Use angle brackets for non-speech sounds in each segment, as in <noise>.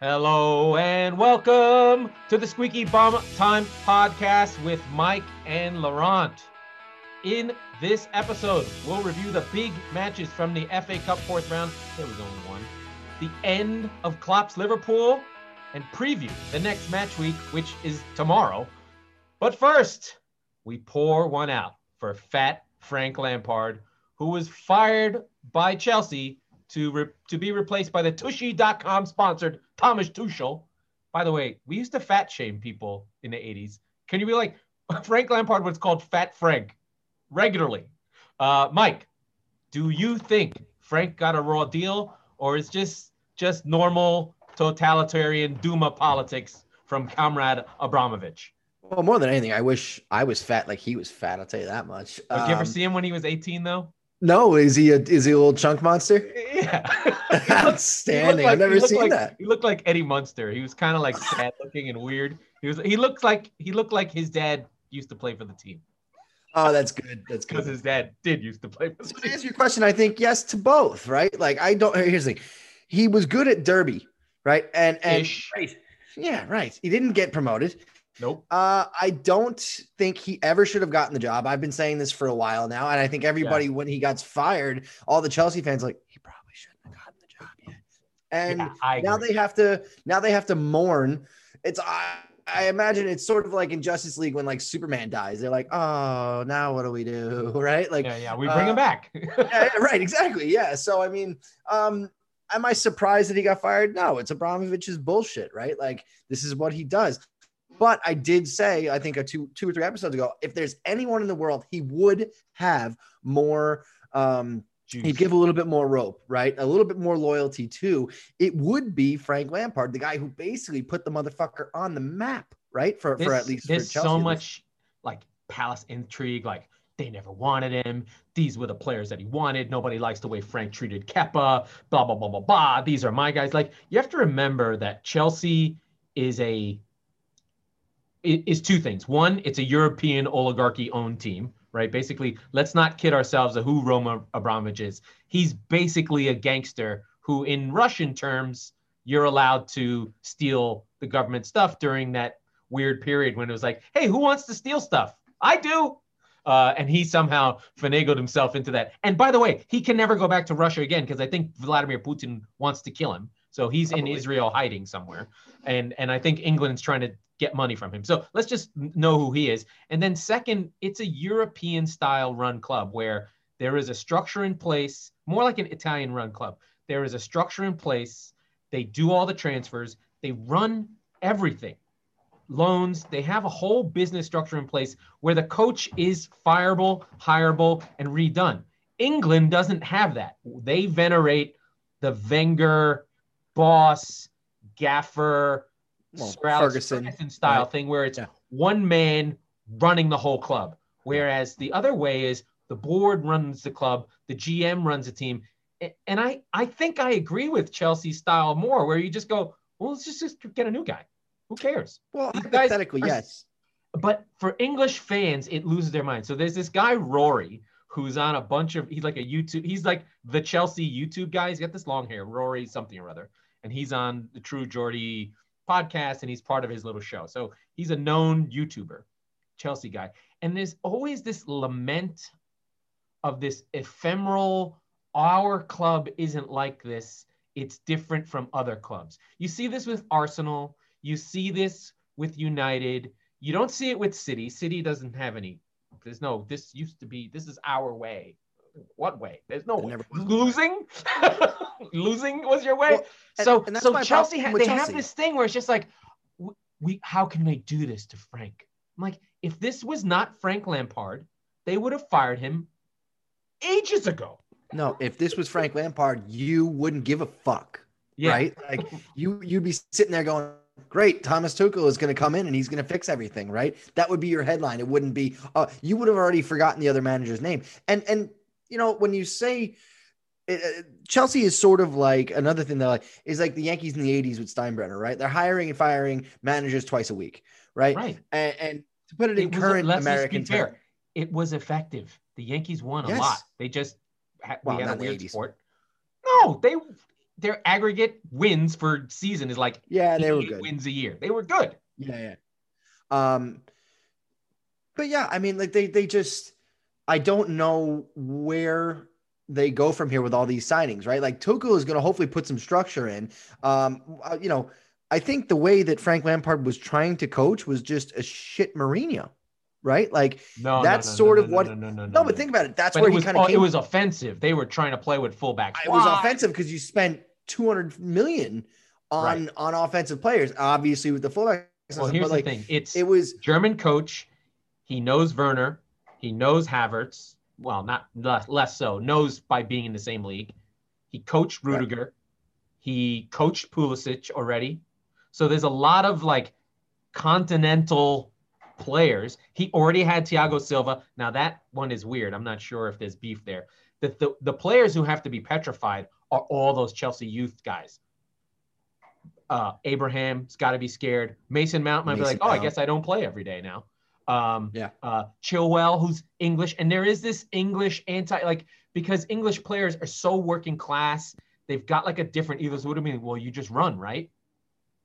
Hello and welcome to the Squeaky Bum Time podcast with Mike and Laurent. In this episode, we'll review the big matches from the FA Cup fourth round. There was only one. The end of Klopp's Liverpool and preview the next match week, which is tomorrow. But first, we pour one out for fat Frank Lampard, who was fired by Chelsea to re- to be replaced by the Tushy.com sponsored Thomas Tuchel. By the way, we used to fat shame people in the 80s. Can you be like <laughs> Frank Lampard was called Fat Frank regularly? Uh, Mike, do you think Frank got a raw deal, or is just just normal totalitarian Duma politics from Comrade Abramovich? Well, more than anything, I wish I was fat like he was fat. I'll tell you that much. Did you ever Um, see him when he was 18 though? No, is he a is he a little chunk monster? Yeah. <laughs> <laughs> Outstanding. Looked I've never seen like- that. He looked like Eddie Munster. He was kind of like sad looking and weird. He was he looked like he looked like his dad used to play for the team Oh, that's good. That's because his dad did used to play for the So to answer your question, I think yes to both, right? Like I don't here's the thing. He was good at Derby, right? And and Ish. right. Yeah, right. He didn't get promoted. Nope. Uh, I don't think he ever should have gotten the job. I've been saying this for a while now, and I think everybody, when he got fired, all the Chelsea fans like he probably shouldn't have gotten the job yet. And Yeah, now they have to now they have to mourn. It's I, I imagine it's sort of like in Justice League when like Superman dies. They're like, oh, now what do we do, <laughs> right? Like, yeah, yeah. We bring uh, him back. <laughs> yeah, yeah, right, exactly, yeah. So I mean, um, am I surprised that he got fired? No, it's Abramovich's bullshit, right? Like this is what he does. But I did say, I think a two, two or three episodes ago, if there's anyone in the world, he would have more. Um, Juice. he'd give a little bit more rope, right? A little bit more loyalty too. It would be Frank Lampard, the guy who basically put the motherfucker on the map, right? For for at least for there's Chelsea. so much like palace intrigue. Like they never wanted him. These were the players that he wanted. Nobody likes the way Frank treated Kepa. Blah blah blah blah blah. These are my guys. Like you have to remember that Chelsea is a is two things. One, it's a European oligarchy owned team, right? Basically, let's not kid ourselves of who Roman Abramovich is. He's basically a gangster who, in Russian terms, you're allowed to steal the government stuff during that weird period when it was like, hey, who wants to steal stuff? I do. Uh, and he somehow finagled himself into that. And by the way, he can never go back to Russia again because I think Vladimir Putin wants to kill him. So he's in Israel hiding somewhere. And and I think England's trying to get money from him. So let's just know who he is. And then second, it's a European style run club where there is a structure in place, more like an Italian run club. There is a structure in place. They do all the transfers. They run everything. Loans, they have a whole business structure in place where the coach is fireable, hireable, and redone. England doesn't have that. They venerate the Wenger boss, gaffer, Well, Sir Alex Ferguson, Ferguson style right. thing where it's Yeah. one man running the whole club. Whereas the other way is the board runs the club, the GM runs the team. And I, I think I agree with Chelsea style more, where you just go, well, let's just, just get a new guy. Who cares? Well, These hypothetically, are- yes. But for English fans, it loses their mind. So there's this guy Rory who's on a bunch of he's like a YouTube, he's like the Chelsea YouTube guy. He's got this long hair, Rory something or other, and he's on the True Geordie podcast and he's part of his little show. So he's a known YouTuber, Chelsea guy. And there's always this lament of this ephemeral, our club isn't like this. It's different from other clubs. You see this with Arsenal. You see this with United. You don't see it with City. City doesn't have any. There's no, this used to be, this is our way. What way? There's no way. never losing. <laughs> losing was your way. Well, so, and that's so Chelsea, ha- they have this thing where it's just like, w- we, how can they do this to Frank? I'm like, if this was not Frank Lampard, they would have fired him ages ago. No, if this was Frank Lampard, you wouldn't give a fuck, Yeah. right? Like you, you'd be sitting there going, "Great, Thomas Tuchel is going to come in and he's going to fix everything," right? That would be your headline. It wouldn't be. Uh, you would have already forgotten the other manager's name. And and you know when you say Chelsea is sort of like another thing that like is like the Yankees in the '80s with Steinbrenner, right? They're hiring and firing managers twice a week, right? Right. And, and to put it in It was- current be American terms, It was effective. The Yankees won a lot. They just had, Well, we had a the weird 80s. sport. No, they their aggregate wins for season is like Yeah, they were good. wins a year. They were good. Yeah, yeah. Um, but yeah, I mean, like they they just I don't know where they go from here with all these signings, right? Like Tuchel is going to hopefully put some structure in. Um, uh, you know, I think the way that Frank Lampard was trying to coach was just a shit Mourinho, right? Like No, That's no, no, sort no, of no, what- No, no, no, no, but think about it. That's but where it he was kind of it was offensive. They were trying to play with fullbacks. it was offensive because you spent 200 million on Right. on offensive players, obviously with the fullback. Well, here's but the thing. It's it was German coach. He knows Werner. He knows Havertz. Well, not less, less so. Knows by being in the same league. He coached Right. Rudiger. He coached Pulisic already. So there's a lot of like continental players. He already had Thiago Silva. Now that one is weird. I'm not sure if there's beef there. The, the, the players who have to be petrified are all those Chelsea youth guys. Uh, Abraham's got to be scared. Mason Mount might be Mason like, oh, I guess I don't play every day now. Um, Yeah. Uh, Chilwell, who's English, and there is this English anti like because English players are so working class. They've got like a different ethos. What do you mean? Well, you just run, right?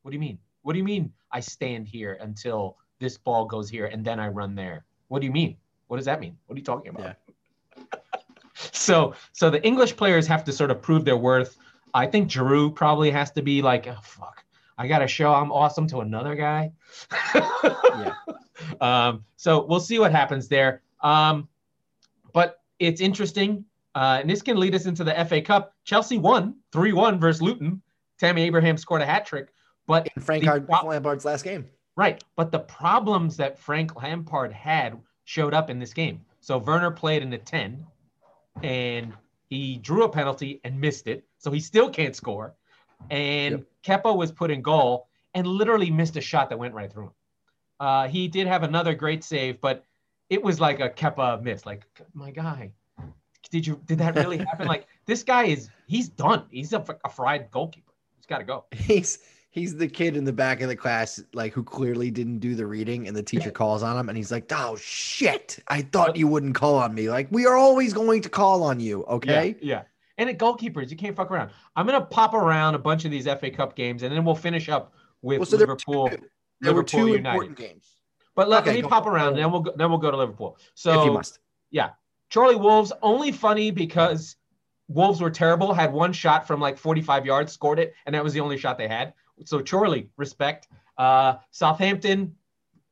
What do you mean? What do you mean? I stand here until this ball goes here and then I run there. What do you mean? What does that mean? What are you talking about? Yeah. <laughs> so, so the English players have to sort of prove their worth. I think Giroud probably has to be like, oh, fuck, I got to show I'm awesome to another guy. yeah. <laughs> Um, so we'll see what happens there. Um, but it's interesting. Uh, and this can lead us into the FA Cup. Chelsea won 3 1 versus Luton. Tammy Abraham scored a hat trick. But in Frank The Lampard's last game. Right. But the problems that Frank Lampard had showed up in this game. So Werner played in the 10 and he drew a penalty and missed it. So he still can't score. And Kepa was put in goal and literally missed a shot that went right through him. Uh, he did have another great save, but it was like a Kepa miss. Like, my guy, did you did that really <laughs> happen? like this guy is he's done. He's a, a fried goalkeeper. He's got to go. He's he's the kid in the back of the class, like who clearly didn't do the reading, and the teacher calls on him, and he's like, "Oh shit! I thought you wouldn't call on me. Like we are always going to call on you. Okay? Yeah. yeah. And at goalkeepers, you can't fuck around. I'm gonna pop around a bunch of these FA Cup games, and then we'll finish up with Well, so there were Liverpool. two- There were Liverpool two United. important games. But let, Okay, let me pop around, and then we'll go, then we'll go to Liverpool. So if you must. Chorley Wolves only funny because Wolves were terrible. Had one shot from like 45 yards, scored it, and that was the only shot they had. So Chorley, respect. Uh, Southampton,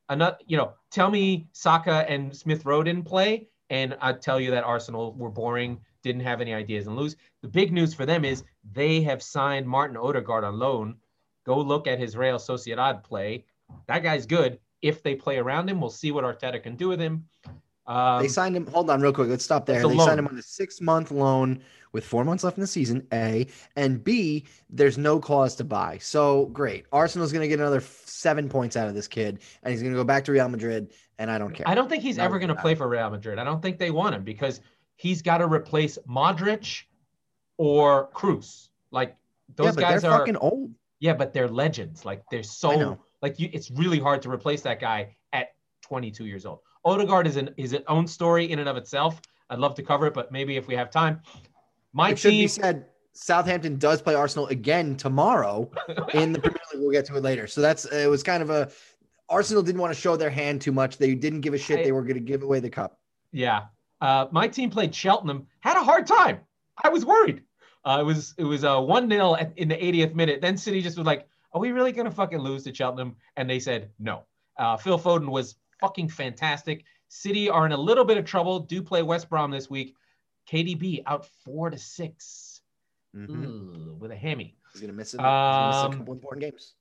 another. You know, tell me Saka and Smith Rowe didn't play, and I'd tell you that Arsenal were boring, didn't have any ideas, and lose. The big news for them is they have signed Martin Odegaard on loan. Go look at his Real Sociedad play. That guy's good. If they play around him, we'll see what Arteta can do with him. Um, they signed him. Hold on, real quick. Let's stop there. They loan. signed him on a six-month loan with four months left in the season. A and B. There's no clause to buy. So great. Arsenal's going to get another seven points out of this kid, and he's going to go back to Real Madrid. And I don't care. I don't think he's No, ever going to play for Real Madrid. I don't think they want him because he's got to replace Modric or Kroos. Like those yeah, but guys they're are fucking old. yeah, but they're legends. Like they're so like you. It's really hard to replace that guy at 22 years old. Odegaard is an is its own story in and of itself. I'd love to cover it, but maybe if we have time. My It should team, be said. Southampton does play Arsenal again tomorrow <laughs> in the Premier League. We'll get to it later. So that's it was kind of a Arsenal didn't want to show their hand too much. They didn't give a shit. I- they were going to give away the cup. Yeah. Uh, my team played Cheltenham, had a hard time. I was worried. Uh, it was it was a uh, one 0 in the 80th minute. Then City just was like, "Are we really gonna fucking lose to Cheltenham?" And they said no. Uh, Phil Foden was fucking fantastic. City are in a little bit of trouble. Do play West Brom this week. KDB out four to 6 Mhm. Ooh, with a hammy. He's going to miss, it. Gonna miss Um, a couple important games.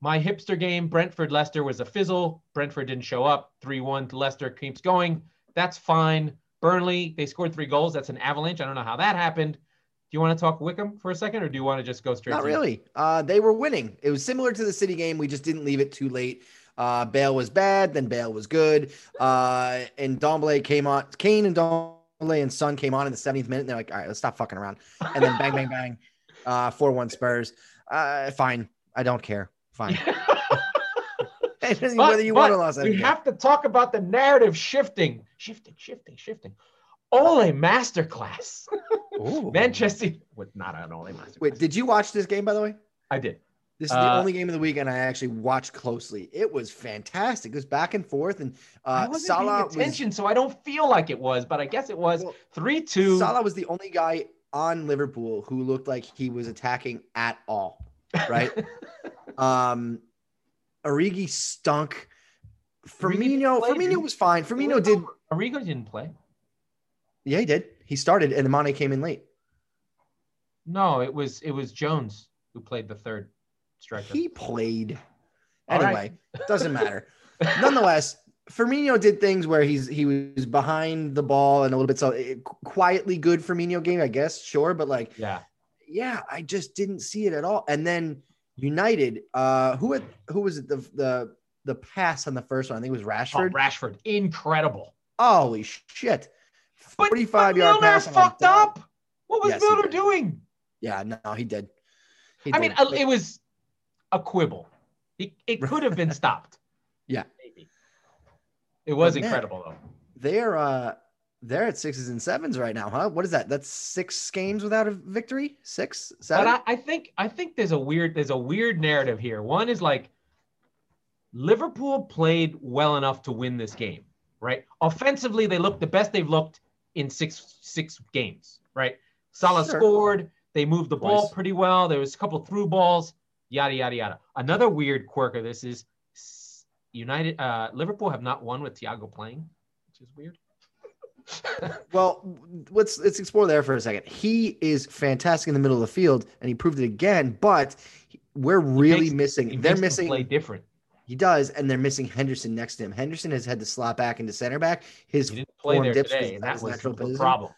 My hipster game, Brentford Leicester, was a fizzle. Brentford didn't show up. 3 1 to Leicester keeps going. That's fine. Burnley, they scored three goals. That's an avalanche. I don't know how that happened. Do you want to talk Wycombe for a second, or do you want to just go straight Not really. Uh, they were winning. It was similar to the City game. We just didn't leave it too late. Uh, Bale was bad, then Bale was good. Uh, and Ndombele came on. Kane and Ndombele and Son came on in the 70th minute. And they're like, all right, let's stop fucking around. And then bang, bang, bang. Uh, 4 1 Spurs. Uh, fine. I don't care. Fine. <laughs> <laughs> But- Whether you want to lose, I we have to talk about the narrative shifting, shifting, shifting, shifting. Ole masterclass. <laughs> Manchester. What? Not an Ole Masterclass. Wait, did you watch this game by the way? I did. This is the Uh, only game of the weekend I actually watched closely. It was fantastic. It was back and forth, and I uh, wasn't Salah paying was attention, so I don't feel like it was, but I guess it was Well, three two. Salah was the only guy on Liverpool who looked like he was attacking at all. Right? <laughs> um, Origi stunk. Firmino, Firmino was fine. Firmino did. Origi didn't play. Yeah, he did. He started, and Mane came in late. No, it was it was Jones who played the third striker. He played. All right. Anyway, doesn't matter. Nonetheless, Firmino did things where he's he was behind the ball and a little bit so eh, quietly good Firmino game, I guess. Sure, but like, yeah, yeah, I just didn't see it at all. And then United, uh, who had who was it the the the pass on the first one? I think it was oh, Rashford. Rashford, incredible. Holy shit! Forty-five but yard Milner pass. fucked up. What was Yes, Milner doing? Yeah, no, he did. He I mean, did. uh, it was a quibble. It, it <laughs> could have been stopped. Yeah. Maybe. It was incredible though. they're uh they're at sixes and sevens right now, huh? What is that? That's six games without a victory. Six, seven. But I, I think I think there's a weird there's a weird narrative here. One is like Liverpool played well enough to win this game, right? Offensively, they looked the best they've looked in six six games, right? Salah Sure. scored. They moved the ball pretty well. There was a couple through balls, yada yada yada. Another weird quirk of this is United uh, Liverpool have not won with Thiago playing, which is weird. Well, let's let's explore there for a second. He is fantastic in the middle of the field, and he proved it again. But we're really makes- missing. They're missing. play different. He does, and they're missing Henderson next to him. Henderson has had to slot back into center back. His He didn't play form there dips today, and that was the position. problem.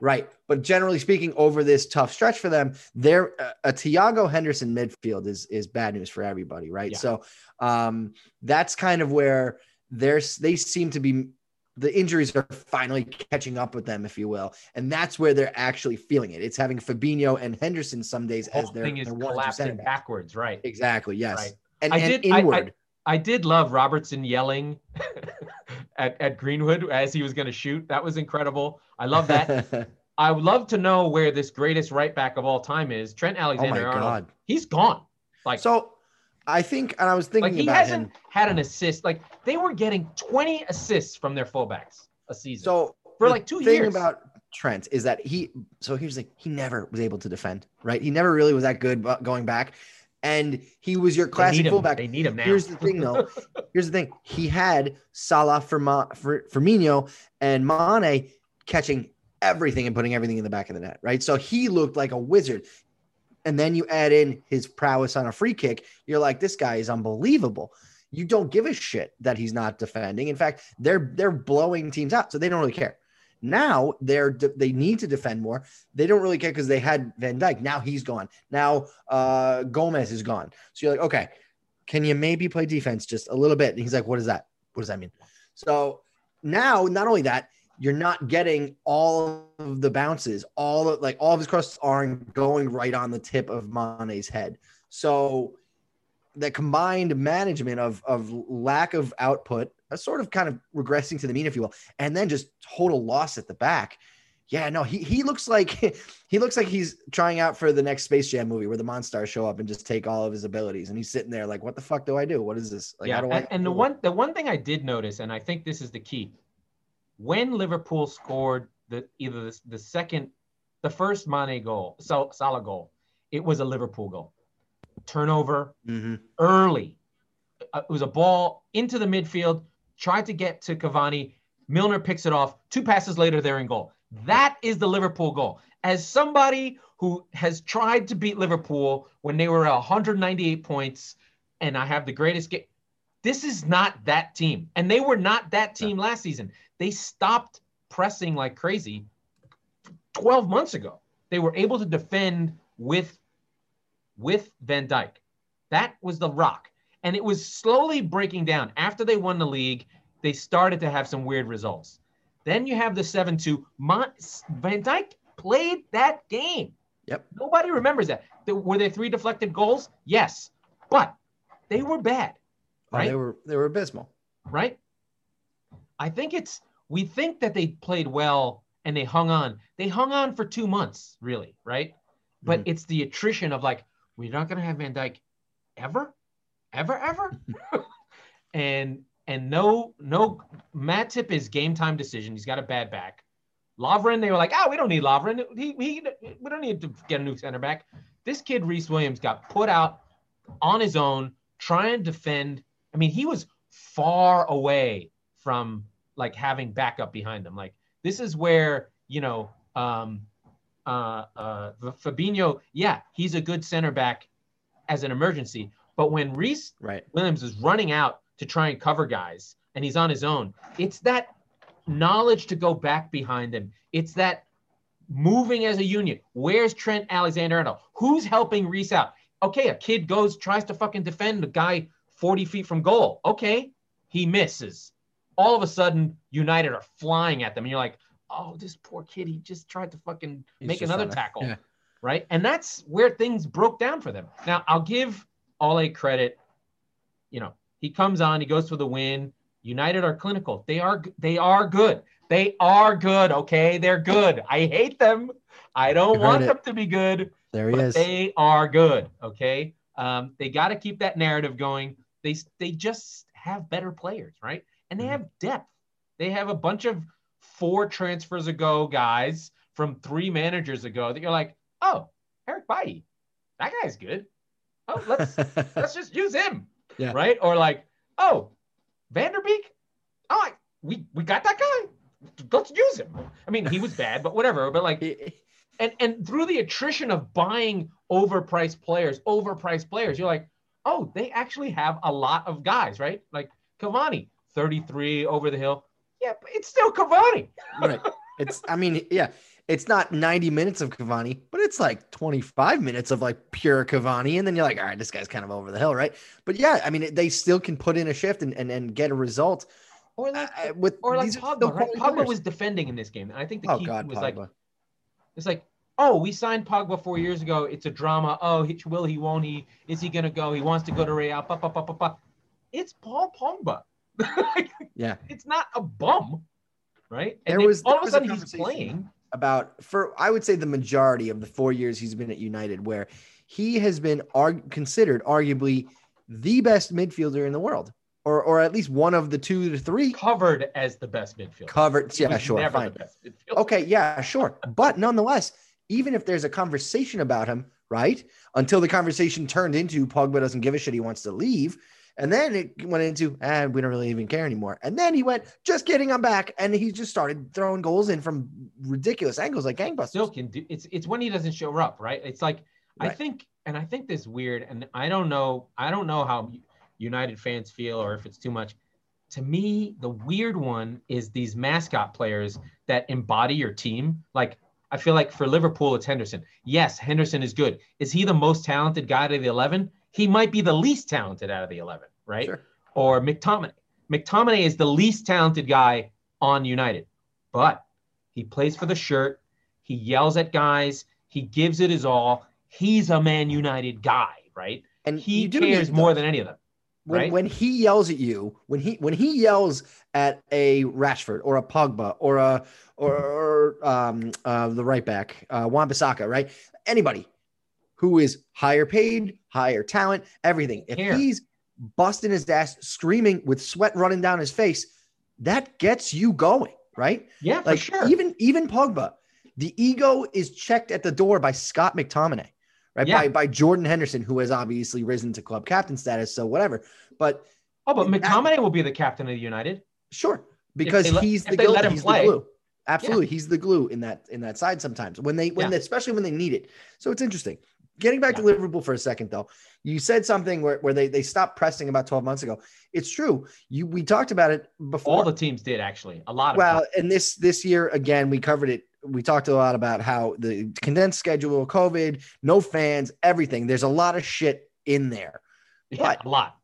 Right. But generally speaking, over this tough stretch for them, there a Thiago Henderson midfield is is bad news for everybody, right? Yeah. So um that's kind of where there's they seem to be the injuries are finally catching up with them, if you will. And that's where they're actually feeling it. It's having Fabinho and Henderson some days The as their, thing is their one or two center collapsing backwards, right? Exactly. Yes. Right. And, I and did- I- I- I did love Robertson yelling <laughs> at, at Greenwood as he was going to shoot. That was incredible. I love that. <laughs> I would love to know where this greatest right back of all time is. Trent oh my Alexander Arnold. god. He's gone. Like, So I think, and I was thinking like he hasn't him. had an assist. Like they were getting 20 assists from their fullbacks a season. So For like two thing years. about Trent is that he. So here's the thing: he never was able to defend. Right? He never really was that good going back, and he was your classic him. fullback. They need him now. Here's the thing, though. <laughs> Here's the thing: he had Salah, Firma, Fir- Firmino, and Mane catching everything and putting everything in the back of the net. Right? So he looked like a wizard. And then you add in his prowess on a free kick. You're like, this guy is unbelievable. You don't give a shit that he's not defending. In fact, they're they're blowing teams out, so they don't really care. Now they're they need to defend more. They don't really care because they had Van Dijk. Now he's gone. Now uh, Gomez is gone. So you're like, okay, can you maybe play defense just a little bit? And he's like, what is that? What does that mean? So now, not only that, you're not getting all of the bounces, all of like all of his crosses aren't going right on the tip of Mane's head. So the combined management of of lack of output, a sort of kind of regressing to the mean, if you will, and then just total loss at the back. Yeah, no, he he looks like <laughs> he looks like he's trying out for the next Space Jam movie where the monsters show up and just take all of his abilities, and he's sitting there like, "What the fuck do I do? What is this? Like, yeah, how do and, I?" and the one the one thing I did notice, and I think this is the key, when Liverpool scored the either the, the second, the first Mane goal, so Salah goal, it was a Liverpool goal, turnover Mhm. early. Uh, It was a ball into the midfield, tried to get to Cavani. Milner picks it off. Two passes later, they're in goal. That is the Liverpool goal. As somebody who has tried to beat Liverpool when they were 198 points, and I have the greatest game, this is not that team. And they were not that team last season. They stopped pressing like crazy 12 months ago. They were able to defend with with Van Dijk. That was the rock. And it was slowly breaking down. After they won the league, they started to have some weird results. Then you have the 7 2. Van Dijk played that game. Yep. Nobody remembers that. Were there three deflected goals? Yes. But they were bad, Oh, right? they were they were abysmal. right? I think it's, we think that they played well and they hung on. They hung on for two months, really, right? But Mhm. it's the attrition of like, we're not gonna have Van Dijk ever, ever, ever. <laughs> and and no, no Matip is game time decision. He's got a bad back. Lovren, they were like, oh, we don't need Lovren. He, he, we don't need to get a new center back. This kid, Rhys Williams, got put out on his own, trying to defend. I mean, he was far away from like having backup behind them. Like this is where you know um, uh, uh, Fabinho. Yeah, he's a good center back as an emergency, but when Rhys Right. Williams is running out to try and cover guys and he's on his own, it's that knowledge to go back behind him. It's that moving as a union. Where's Trent Alexander Arnold? Who's helping Rhys out? Okay, a kid goes, tries to fucking defend a guy 40 feet from goal. Okay, he misses. All of a sudden, United are flying at them, and you're like, oh, this poor kid, he just tried to fucking He's make another tackle. yeah. Right. And that's where things broke down for them. Now, I'll give Ole credit. You know, he comes on, he goes for the win. United are clinical. They are they are good. They are good. Okay, they're good. I hate them. I don't want it. them to be good, There he but is. they are good. Okay, um, they got to keep that narrative going. They they just have better players, right? And they Mhm. have depth. They have a bunch of four transfers ago guys from three managers ago that you're like, oh, Eric Bailly, that guy's good. Oh, let's <laughs> let's just use him. Yeah. Right? Or like, oh, van de Beek? Oh, we we got that guy. Let's use him. I mean, he was <laughs> bad, but whatever. But like, and and through the attrition of buying overpriced players, overpriced players, you're like, oh, they actually have a lot of guys, right? Like Cavani, 33 over the hill. Yeah, but it's still Cavani. right. It's, I mean, yeah, it's not 90 minutes of Cavani, but it's like 25 minutes of like pure Cavani. And then you're like, all right, this guy's kind of over the hill, right? But yeah, I mean, they still can put in a shift and, and, and get a result. Or like, Uh, with or like Pogba, right? Pogba was defending in this game. And I think the oh key God, was like, It's like, oh, we signed Pogba four years ago. It's a drama. Oh, he, will he? Won't he? Is he gonna go? He wants to go to Real. Pa, pa, pa, pa, pa. It's Paul Pogba. <laughs> yeah. it's not a bum, right? And There was- all of a sudden he's playing. about for I would say the majority of the four years he's been at United, where he has been arg- considered arguably the best midfielder in the world, or or at least one of the two to three Covered as the best midfielder. covered. Yeah, sure, fine. the best midfielder. Okay, yeah, sure. But nonetheless, even if there's a conversation about him, right? Until the conversation turned into Pogba doesn't give a shit, he wants to leave. And then it went into, ah, we don't really even care anymore. And then he went, just kidding, I'm back. And he just started throwing goals in from ridiculous angles like gangbusters. Still can do. It's it's when he doesn't show up, right? It's like I think, and I think this weird, and I don't know, I don't know how United fans feel or if it's too much. To me, the weird one is these mascot players that embody your team. Like I feel like for Liverpool, it's Henderson. Yes, Henderson is good. Is he the most talented guy out of the eleven? He might be the least talented out of the eleven, right? Sure. Or McTominay. McTominay is the least talented guy on United, but he plays for the shirt. He yells at guys. He gives it his all. He's a Man United guy, right? And He cares more than any of them. when, right? when he yells at you, when he when he yells at a Rashford or a Pogba or a or, or um uh the right back, uh Wan-Bissaka, right? Anybody who is higher paid, higher talent, everything. If Care. he's busting his ass, screaming with sweat running down his face, that gets you going, right? Yeah, for Like sure. even even Pogba, the ego is checked at the door by Scott McTominay, right? Yeah. By by Jordan Henderson, who has obviously risen to club captain status, so whatever. But oh, but that- McTominay will be the captain of the United. sure, because they let- he's the they him He's play. the glue. Absolutely, he's the glue in that in that side sometimes when they when Yeah. especially when they need it. So it's interesting. Getting back to Liverpool for a second though, you said something where, where they they stopped pressing about 12 months ago. It's true. You we talked about it before. All the teams did actually. A lot of Well, them. and this this year again, we covered it. We talked a lot about how the condensed schedule, COVID, no fans, everything. There's a lot of shit in there. yeah, but- a lot.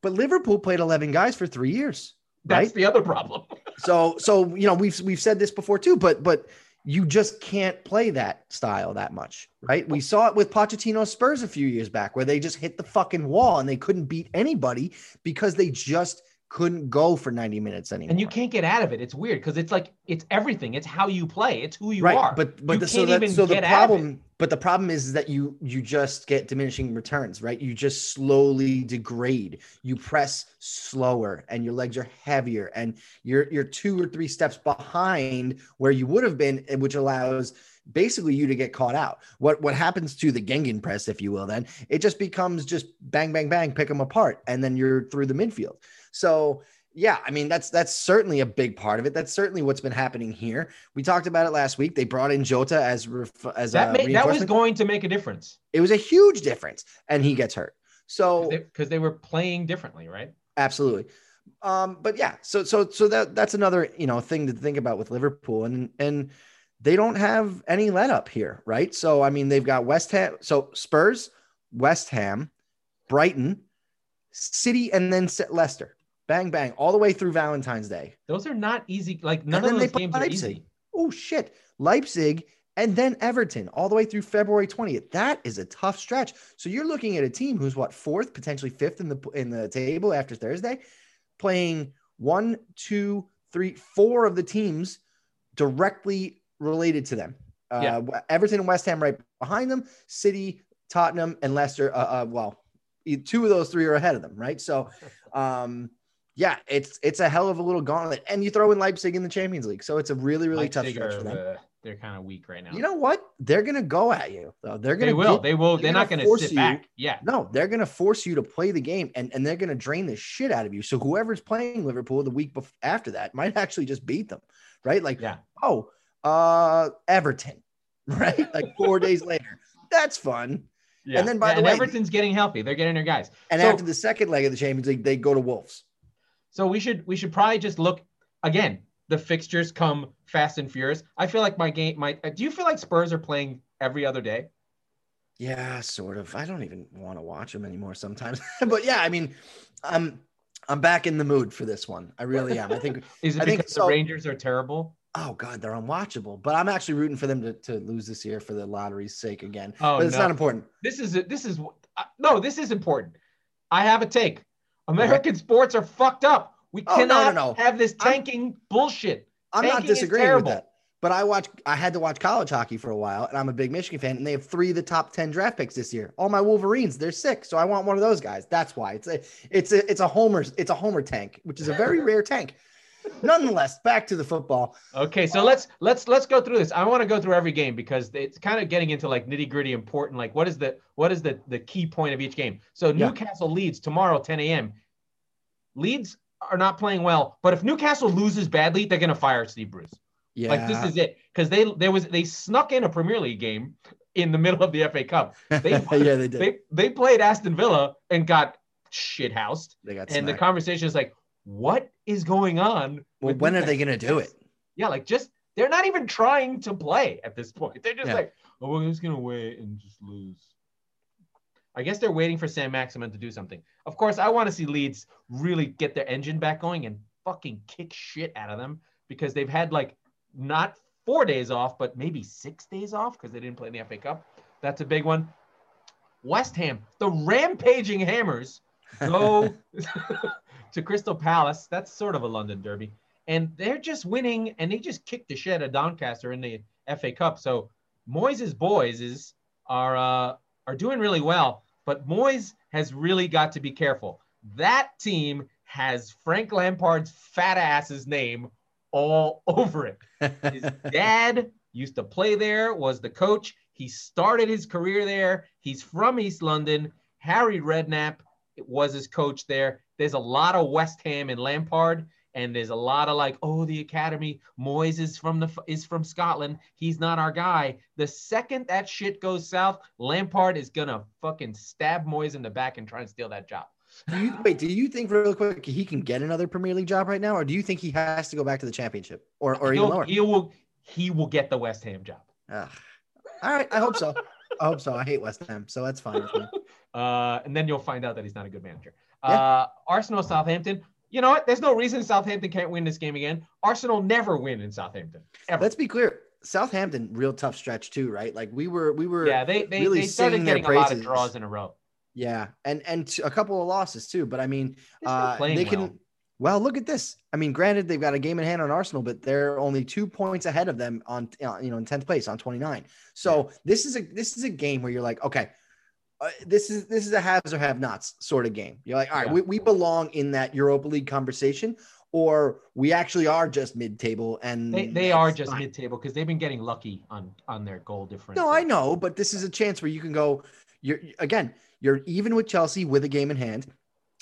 But Liverpool played 11 guys for three years, That's right? the other problem. <laughs> So so you know we've we've said this before too, but but you just can't play that style that much, right? We saw it with Pochettino Spurs a few years back, where they just hit the fucking wall and they couldn't beat anybody because they just couldn't go for 90 minutes anymore. And you can't get out of it. It's weird because it's like it's everything. It's how you play. It's who you right. are. But but You the, so that, even so the get out of it. problem but the problem is that you you just get diminishing returns, right? You just slowly degrade. You press slower and your legs are heavier and you're you're two or three steps behind where you would have been, which allows basically you to get caught out. What what happens to the Gegenpress, if you will, then it just becomes just bang, bang, bang, pick them apart, and then you're through the midfield. So yeah, I mean that's that's certainly a big part of it. That's certainly what's been happening here. We talked about it last week. They brought in Jota as ref- as that a made, that was going to make a difference it was a huge difference, and he gets hurt. So because they, were playing differently, right? absolutely. Um, but yeah, so so so that that's another you know thing to think about with Liverpool, and and they don't have any let up here, right? So I mean, they've got West Ham, so Spurs, West Ham, Brighton, City, and then Leicester. Bang bang, all the way through Valentine's Day. Those are not easy. Like none of those games are Leipzig. easy. Oh shit, Leipzig and then Everton all the way through February 20th. That is a tough stretch. So you're looking at a team who's what fourth, potentially fifth in the in the table after Thursday, playing one, two, three, four of the teams directly related to them. Uh, Everton and West Ham right behind them. City, Tottenham, and Leicester. Uh, uh, well, two of those three are ahead of them, right? So, <laughs> um, yeah, it's it's a hell of a little gauntlet, and you throw in Leipzig in the Champions League, so it's a really really tough Leipzig stretch are, for them. uh, they're kind of weak right now. You know what? They're gonna go at you though. They're gonna they will. get- they will. they're They're, gonna not going to force sit you- back. Yeah. no, they're gonna force you to play the game, and and they're gonna drain the shit out of you. So whoever's playing Liverpool the week after that might <laughs> actually just beat them, right? Like, Yeah. oh, uh, Everton, <laughs> right? Like four days later, that's fun. Yeah. And then, by Yeah, the way- Everton's getting healthy. They're getting their guys. And So- after the second leg of the Champions League, they go to Wolves. So we should we should probably just look again. The fixtures come fast and furious. I feel like my game. My do you feel like Spurs are playing every other day? Yeah, sort of. I don't even want to watch them anymore sometimes. <laughs> but yeah, I mean, I'm I'm back in the mood for this one. I really am. I think <laughs> Is it I think because so. the Rangers are terrible? oh god, they're unwatchable. But I'm actually rooting for them to, to lose this year for the lottery's sake again. Oh but it's no. not important. This is this is uh, no. This is important. I have a take. American sports are fucked up. We Oh, no, no, cannot no. have this I'm- tanking bullshit. I'm not Tanking is disagreeing with that. But I watch I had to watch college hockey for a while, and I'm a big Michigan fan, and they have three of the top 10 draft picks this year. All my Wolverines, they're sick. So I want one of those guys. That's why. It's a it's a it's a homer, it's a homer tank, which is a very <laughs> rare tank. Nonetheless, back to the football. Okay, so let's let's let's go through this. I want to go through every game because it's kind of getting into like nitty gritty important. Like what is the what is the the key point of each game? So Yeah. Newcastle Leeds tomorrow 10 a.m. Leeds are not playing well, but if Newcastle loses badly, they're gonna fire Steve Bruce. Yeah. Like this is it because they there was they snuck in a Premier League game in the middle of the FA Cup. They <laughs> yeah, they <laughs> did. they they played Aston Villa and got shit housed. They got And the conversation is like, what is going on? Well, when are they going to do it? Yeah, like just they're not even trying to play at this point. They're just Yeah. like, oh, we're just gonna wait and just lose. I guess they're waiting for Saint-Maximin to do something. Of course, I want to see Leeds really get their engine back going and fucking kick shit out of them because they've had like not four days off, but maybe six days off because they didn't play in the FA Cup. That's a big one. West Ham, the rampaging Hammers, <laughs> go to Crystal Palace. That's sort of a London derby. And they're just winning, and they just kicked the shit out of Doncaster in the FA Cup. So Moyes' boys is are uh, are doing really well, but Moyes has really got to be careful. That team has Frank Lampard's fat ass's name all <laughs> over it. His <laughs> dad used to play there, was the coach. He started his career there. He's from East London. Harry Redknapp was his coach there. There's a lot of West Ham and Lampard, and there's a lot of like, oh, the academy. Moyes is from the is from Scotland. He's not our guy. The second that shit goes south, Lampard is gonna fucking stab Moyes in the back and try and steal that job. do you, wait, do you think real quick he can get another Premier League job right now, or do you think he has to go back to the Championship or or even He'll- lower? he will he will get the West Ham job. Ugh. All right, I hope so. I hope so. I hate West Ham, so that's fine with me. <laughs> Uh, and then you'll find out that he's not a good manager. Yeah. Uh, Arsenal, Southampton. You know what? There's no reason Southampton can't win this game again. Arsenal never win in Southampton. Ever. Let's be clear. Southampton, real tough stretch too, right? Like we were, we were, yeah, they they, really they started getting a lot of draws in a row. yeah, and and a couple of losses too. But I mean, uh, they can, well. Well, look at this. I mean, granted, they've got a game in hand on Arsenal, but they're only two points ahead of them on, you know, in tenth place on twenty nine. So this is a this is a game where you're like, okay, uh, this is this is a haves or have nots sort of game. You're like, all right, Yeah. we, we belong in that Europa League conversation, or we actually are just mid table, and They, they are just mid table because they've been getting lucky on on their goal difference. No, I know, but this is a chance where you can go. You're again, you're even with Chelsea with a game in hand.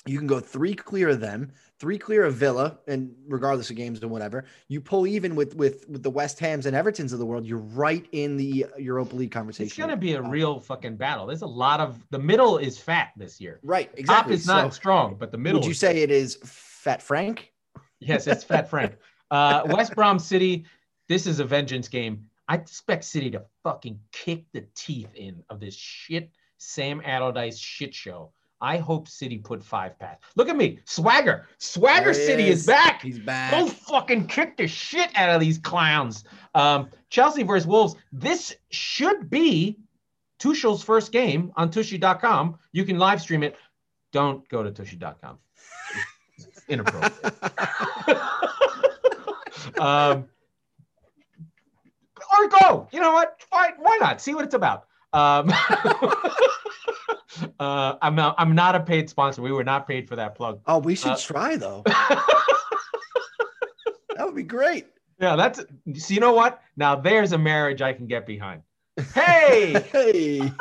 You can go three clear of them, three clear of Villa, and regardless of games and whatever, you pull even with with with the West Hams and Evertons of the world. You're right in the Europa League conversation. It's gonna be a Uh, real fucking battle. There's a lot of the middle is fat this year. right. exactly. Top is not So strong, but the middle. would you say it is Fat Frank? Yes, it's Fat Frank. <laughs> Uh, West Brom City. This is a vengeance game. I expect City to fucking kick the teeth in of this shit Sam Allardyce shit show. I hope City put five past. Look at me, swagger. Swagger City is is. back. He's back. Go fucking kick the shit out of these clowns. Um, Chelsea versus Wolves. This should be Tuchel's first game on Tushy.com. You can live stream it. Don't go to Tushy.com. It's inappropriate. <laughs> um, or go. You know what? Fine. Why not? See what it's about. Um, <laughs> uh, I'm not. I'm not a paid sponsor. We were not paid for that plug. oh, we should Uh, try though. <laughs> That would be great. Yeah, that's so you know what? Now there's a marriage I can get behind. Hey, <laughs> Hey.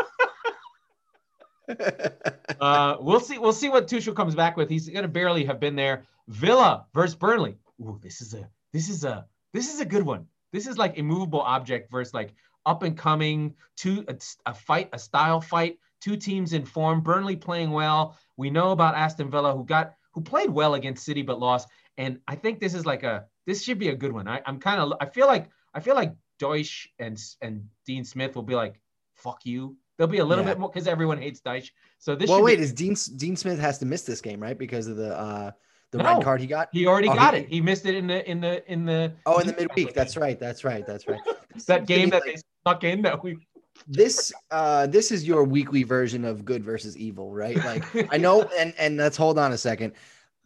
uh, we'll see. We'll see what Tuchel comes back with. He's gonna barely have been there. Villa versus Burnley. Ooh, this is a this is a this is a good one. This is like immovable object versus like up and coming two a, a fight a style fight. Two teams in form. Burnley playing well. We know about Aston Villa who got who played well against City but lost. And I think this is like a this should be a good one. I, I'm kind of I feel like I feel like Dyche and and Dean Smith will be like fuck you. There'll be a little Yeah. bit more because everyone hates Dyche. So this well, wait, be, is Dean Dean Smith has to miss this game, right? Because of the uh the No. red card he got. he already Oh, got he- it. He missed it in the in the in the Oh, in the midweek. That's right. That's right. That's right. that <laughs> game that Like, they stuck in that we this uh this is your weekly version of good versus evil, right? Like I know, <laughs> and and let's hold on a second.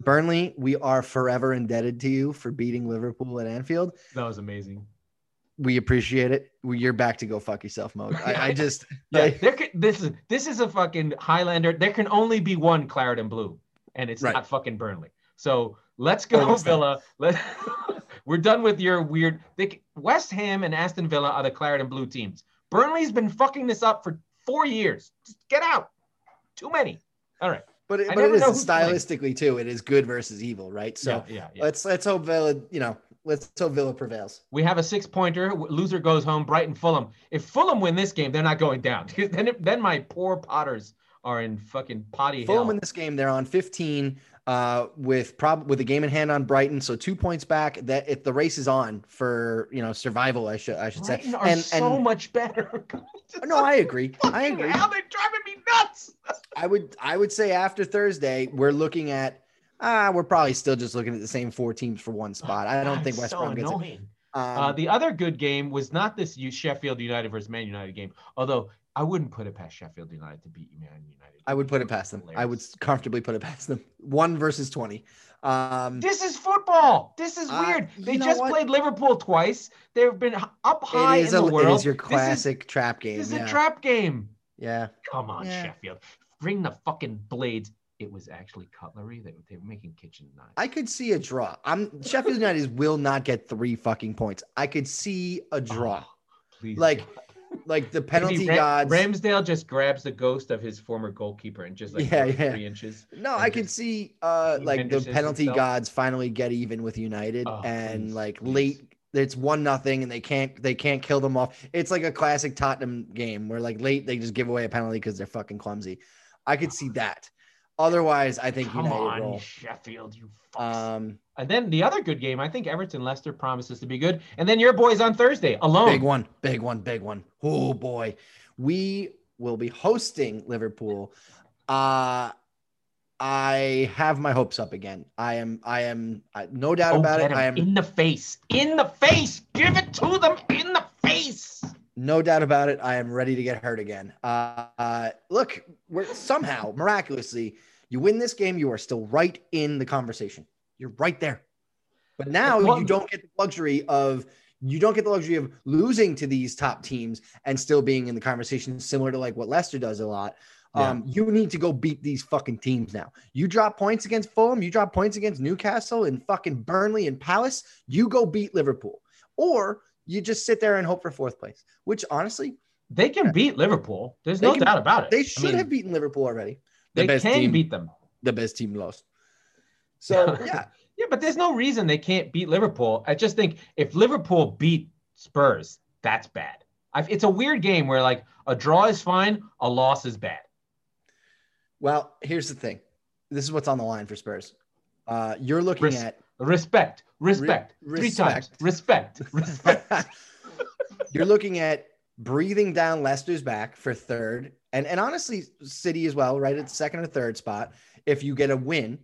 Burnley, we are forever indebted to you for beating Liverpool at Anfield. that was amazing. We appreciate it. You're back to go fuck yourself mode. I, I <laughs> just Yeah, like, there could, this is this is a fucking Highlander. There can only be one claret and blue, and it's Right. not fucking Burnley. So let's go. Villa. Let <laughs> we're done with your weird. They, West Ham and Aston Villa are the claret and blue teams. Burnley's been fucking this up for four years. Just get out. Too many. All right. but it, but it is who's playing. stylistically too. It is good versus evil, right? So yeah, yeah, yeah. let's let's hope Villa, you know, let's hope Villa prevails. We have a six pointer. Loser goes home. Brighton, Fulham. If Fulham win this game, they're not going down. <laughs> then, it- then my poor Potters are in fucking potty Fulham hell. in this game, they're on 15 uh, with prob with a game in hand on Brighton, so two points back. That if the race is on for you know survival, I should I should Brighton say. are And so and much better. <laughs> no, I agree. <laughs> I agree. How they're driving me nuts. I would I would say after Thursday, we're looking at ah, we're probably still just looking at the same four teams for one spot. I don't God, think West so Brom gets it. annoying. Um, Uh, the other good game was not this Sheffield United versus Man United game, although I wouldn't put it past Sheffield United to beat Man United. I would put it past them. I would comfortably put it past them. One versus twenty. Um, This is football. This is Uh, weird. you They just what? played Liverpool twice. They've been up high it is in a, the world. it is your This is- classic trap game. This is, yeah. a trap game. yeah. Come on, Yeah. Sheffield. Bring the fucking blades. It was actually cutlery. They, they were making kitchen knives. I could see a draw. I'm Sheffield <laughs> United will not get three fucking points. I could see a draw. Oh, please. Like, Like the <laughs> penalty Ram- gods. Ramsdale just grabs the ghost of his former goalkeeper and just like Yeah, yeah. three inches. no, I could see uh like the penalty himself. gods finally get even with United Oh, and please, like please. late it's one nothing and they can't they can't kill them off. It's like a classic Tottenham game where like late they just give away a penalty because they're fucking clumsy. I could see that. Otherwise, I think Come United on, roll. Sheffield, you fucks. Um, and then the other good game, I think Everton Leicester promises to be good. And then your boys on Thursday alone. Big one, big one, big one. Oh boy. We will be hosting Liverpool. Uh I have my hopes up again. I am I am I, no doubt Oh, about it. I am in the face. In the face. Give it to them in the face. No doubt about it. I am ready to get hurt again. Uh, uh look, we're somehow miraculously you win this game, you are still right in the conversation. You're right there. But now you don't get the luxury of you don't get the luxury of losing to these top teams and still being in the conversation, similar to like what Leicester does a lot. Yeah. Um, you need to go beat these fucking teams now. You drop points against Fulham, you drop points against Newcastle and fucking Burnley and Palace. You go beat Liverpool, or you just sit there and hope for fourth place. Which honestly, They can beat Liverpool. There's They no can- doubt about it. they I should mean, have beaten Liverpool already. They best can team. beat them. The best team lost. <laughs> So yeah, Yeah, but there's no reason they can't beat Liverpool. I just think if Liverpool beat Spurs, that's bad. I, it's a weird game where like a draw is fine, a loss is bad. Well, here's the thing. This is what's on the line for Spurs. Uh, you're looking Res- at Respect, respect, Re- three times. respect. Respect, <laughs> respect. <laughs> you're looking at breathing down Leicester's back for third, and and honestly, City as well, right at second or third spot. If you get a win,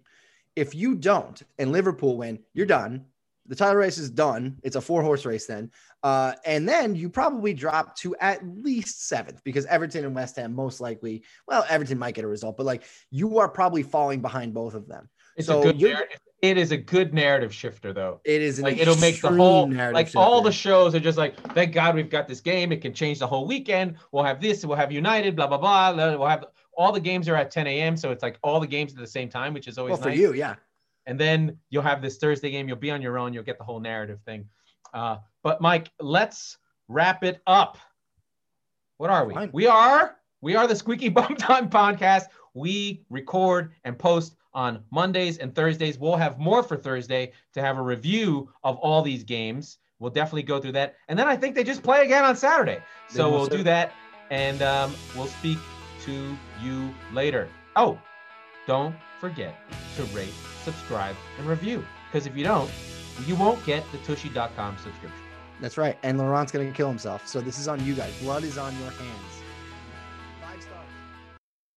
if you don't, and Liverpool win, you're done. The title race is done. It's a four horse race then, uh, and then you probably drop to at least seventh because Everton and West Ham most likely. Well, Everton might get a result, but like you are probably falling behind both of them. It's So a good narrative. It is a good narrative shifter though. It is Like it'll make the whole narrative like all the shows are just like thank God we've got this game. It can change the whole weekend. We'll have this. We'll have United. Blah blah blah. We'll have all the games are at 10 a.m. So it's like all the games at the same time, which is always well for nice. you, yeah. and then you'll have this Thursday game. You'll be on your own. You'll get the whole narrative thing. Uh, but Mike, let's wrap it up. What are we? Fine. We are we are the Squeaky <laughs> Bum Time podcast. We record and post on Mondays and Thursdays. We'll have more for Thursday to have a review of all these games. We'll definitely go through that, and then I think they just play again on Saturday. So we'll do that, and um, we'll speak to you later. Oh, don't forget to rate, subscribe, and review. Because if you don't, you won't get the tushy.com subscription. That's right. And Laurent's going to kill himself. So this is on you guys. Blood is on your hands.